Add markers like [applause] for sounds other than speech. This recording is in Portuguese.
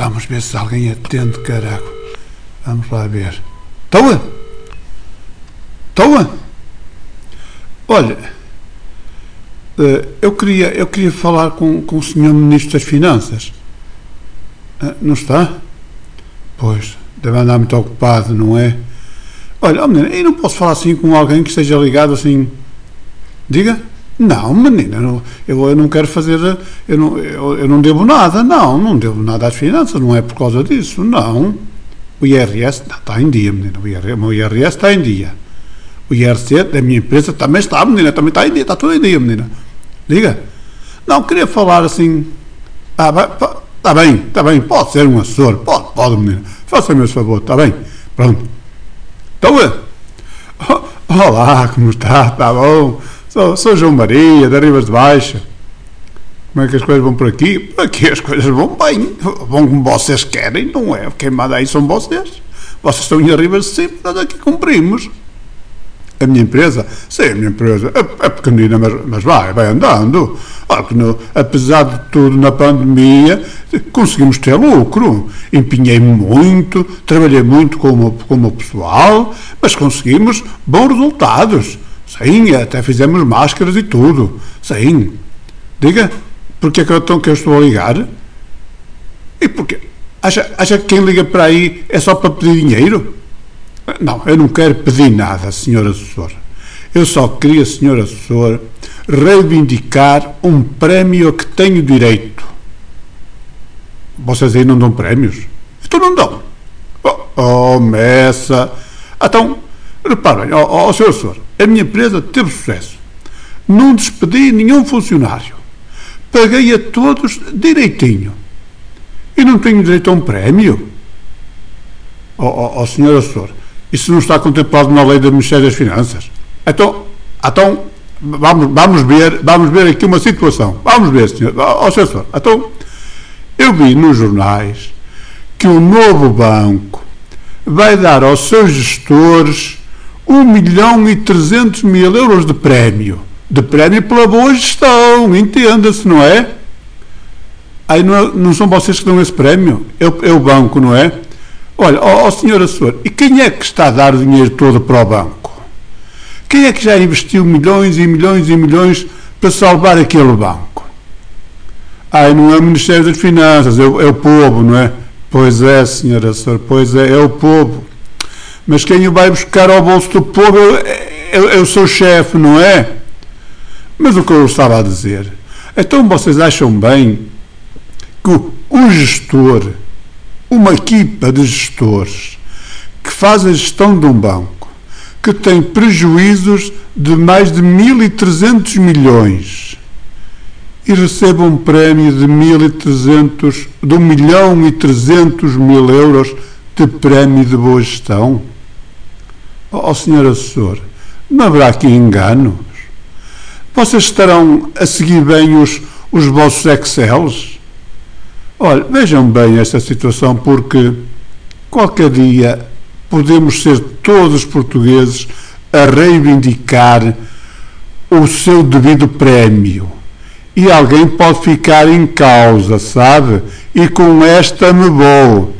Vamos ver se alguém atende, caraco. Vamos lá ver. Toa? Toa? Olha, eh, eu queria, eu queria falar com, com o senhor Ministro das Finanças. Eh, não está? Pois, deve andar muito ocupado, não é? Olha, menina, eu não posso falar assim com alguém que esteja ligado assim. Diga? Não, menina, eu, eu, eu não quero fazer. Eu não, eu, eu não devo nada, não, não devo nada às finanças, não é por causa disso, não. O IRS não, está em dia, menina. O, IRS, o IRS está em dia. O IRC da minha empresa também está, menina, também está em dia, está tudo em dia, menina. Diga. Não, queria falar assim. Ah, está bem, está bem, pode ser um assessor, pode, pode, menina. Faça-me esse favor, está bem. Pronto. Então, [laughs] olá, como está? Está bom? Sou, sou João Maria, da Rivas de Baixa. Como é que as coisas vão por aqui? Por aqui as coisas vão bem. Vão como vocês querem, não é? Quem manda aí são vocês. Vocês estão em Rivas de cima, nós aqui cumprimos. A minha empresa? Sim, a minha empresa é, é pequenina, mas, mas vai, vai andando. No, apesar de tudo, na pandemia, conseguimos ter lucro. Empenhei-me muito, trabalhei muito com o, com o pessoal, mas conseguimos bons resultados. Sim, até fizemos máscaras e tudo. Sim. Diga, porque é que eu, que eu estou a ligar? E porquê? Acha, acha que quem liga para aí é só para pedir dinheiro? Não, eu não quero pedir nada, senhor assessor. Eu só queria, senhor assessor, reivindicar um prémio que tenho direito. Vocês aí não dão prémios? Então não dão. Oh, oh Messa. Então, reparem, oh, oh, senhor assessor, a minha empresa teve sucesso. Não despedi nenhum funcionário. Paguei a todos direitinho. E não tenho direito a um prémio? Ó oh, oh, senhor assessor, isso não está contemplado na lei do Ministério das Finanças. Então, então vamos, vamos, ver, vamos ver aqui uma situação. Vamos ver, senhor. Ó, oh, senhor. Então, eu vi nos jornais que o novo banco vai dar aos seus gestores 1 milhão e 300 mil euros de prémio. De prémio pela boa gestão, entenda-se, não é? Aí não, é, não, são vocês que dão esse prémio, é, é o banco, não é? Olha, ó, ó senhor assessor, e quem é que está a dar o dinheiro todo para o banco? Quem é que já investiu milhões e milhões e milhões para salvar aquele banco? Ai, não é o Ministério das Finanças, é, é o povo, não é? Pois é, senhor assessor, pois é, é o povo. Mas quem o vai buscar ao bolso do povo é, é, é o seu chefe, não é? Mas o que eu estava a dizer, então vocês acham bem que o gestor uma equipa de gestores que faz a gestão de um banco, que tem prejuízos de mais de 1.300 milhões e recebe um prémio de 1.300, de 1 milhão e 300 mil euros de prémio de boa gestão? Ó oh, senhor assessor, não haverá aqui enganos? Vocês estarão a seguir bem os, os vossos Excels? Olha, vejam bem esta situação, porque qualquer dia podemos ser todos portugueses a reivindicar o seu devido prémio. E alguém pode ficar em causa, sabe? E com esta me vou.